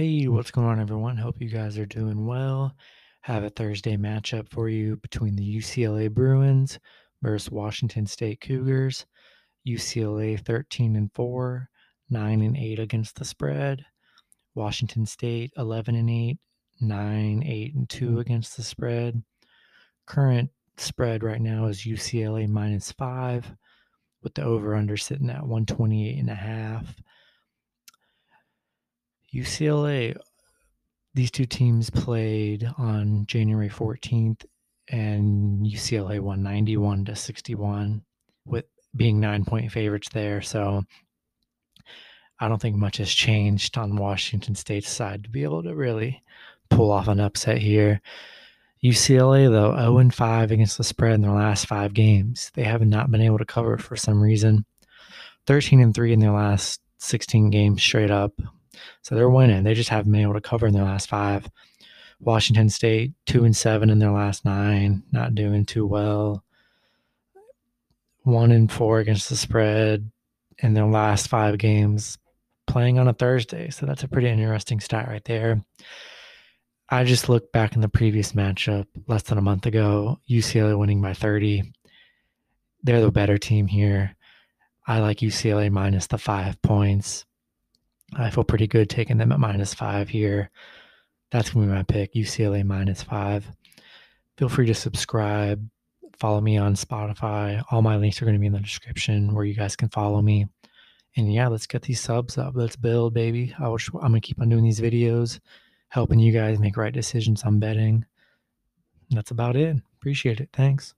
what's going on, everyone? Hope you guys are doing well. Have a Thursday matchup for you between the UCLA Bruins versus Washington State Cougars. UCLA 13 and 4, 9 and 8 against the spread. Washington State 11 and 8, 9, 8 and 2 against the spread. Current spread right now is UCLA minus 5 with the over under sitting at 128 and a half. UCLA, these two teams played on January 14th, and UCLA won 91 to 61, with being nine point favorites there. So I don't think much has changed on Washington State's side to be able to really pull off an upset here. UCLA, though, 0 and 5 against the spread in their last five games. They have not been able to cover for some reason. 13 and 3 in their last 16 games straight up. So they're winning. They just haven't been able to cover in their last five. Washington State two and seven in their last nine, not doing too well. One and four against the spread in their last five games, playing on a Thursday. So that's a pretty interesting stat right there. I just looked back in the previous matchup less than a month ago, UCLA winning by 30. They're the better team here. I like UCLA minus the five points. I feel pretty good taking them at minus five here. That's going to be my pick UCLA minus five. Feel free to subscribe, follow me on Spotify. All my links are going to be in the description where you guys can follow me. And yeah, let's get these subs up. Let's build, baby. I am going to keep on doing these videos, helping you guys make right decisions on betting. That's about it. Appreciate it. Thanks.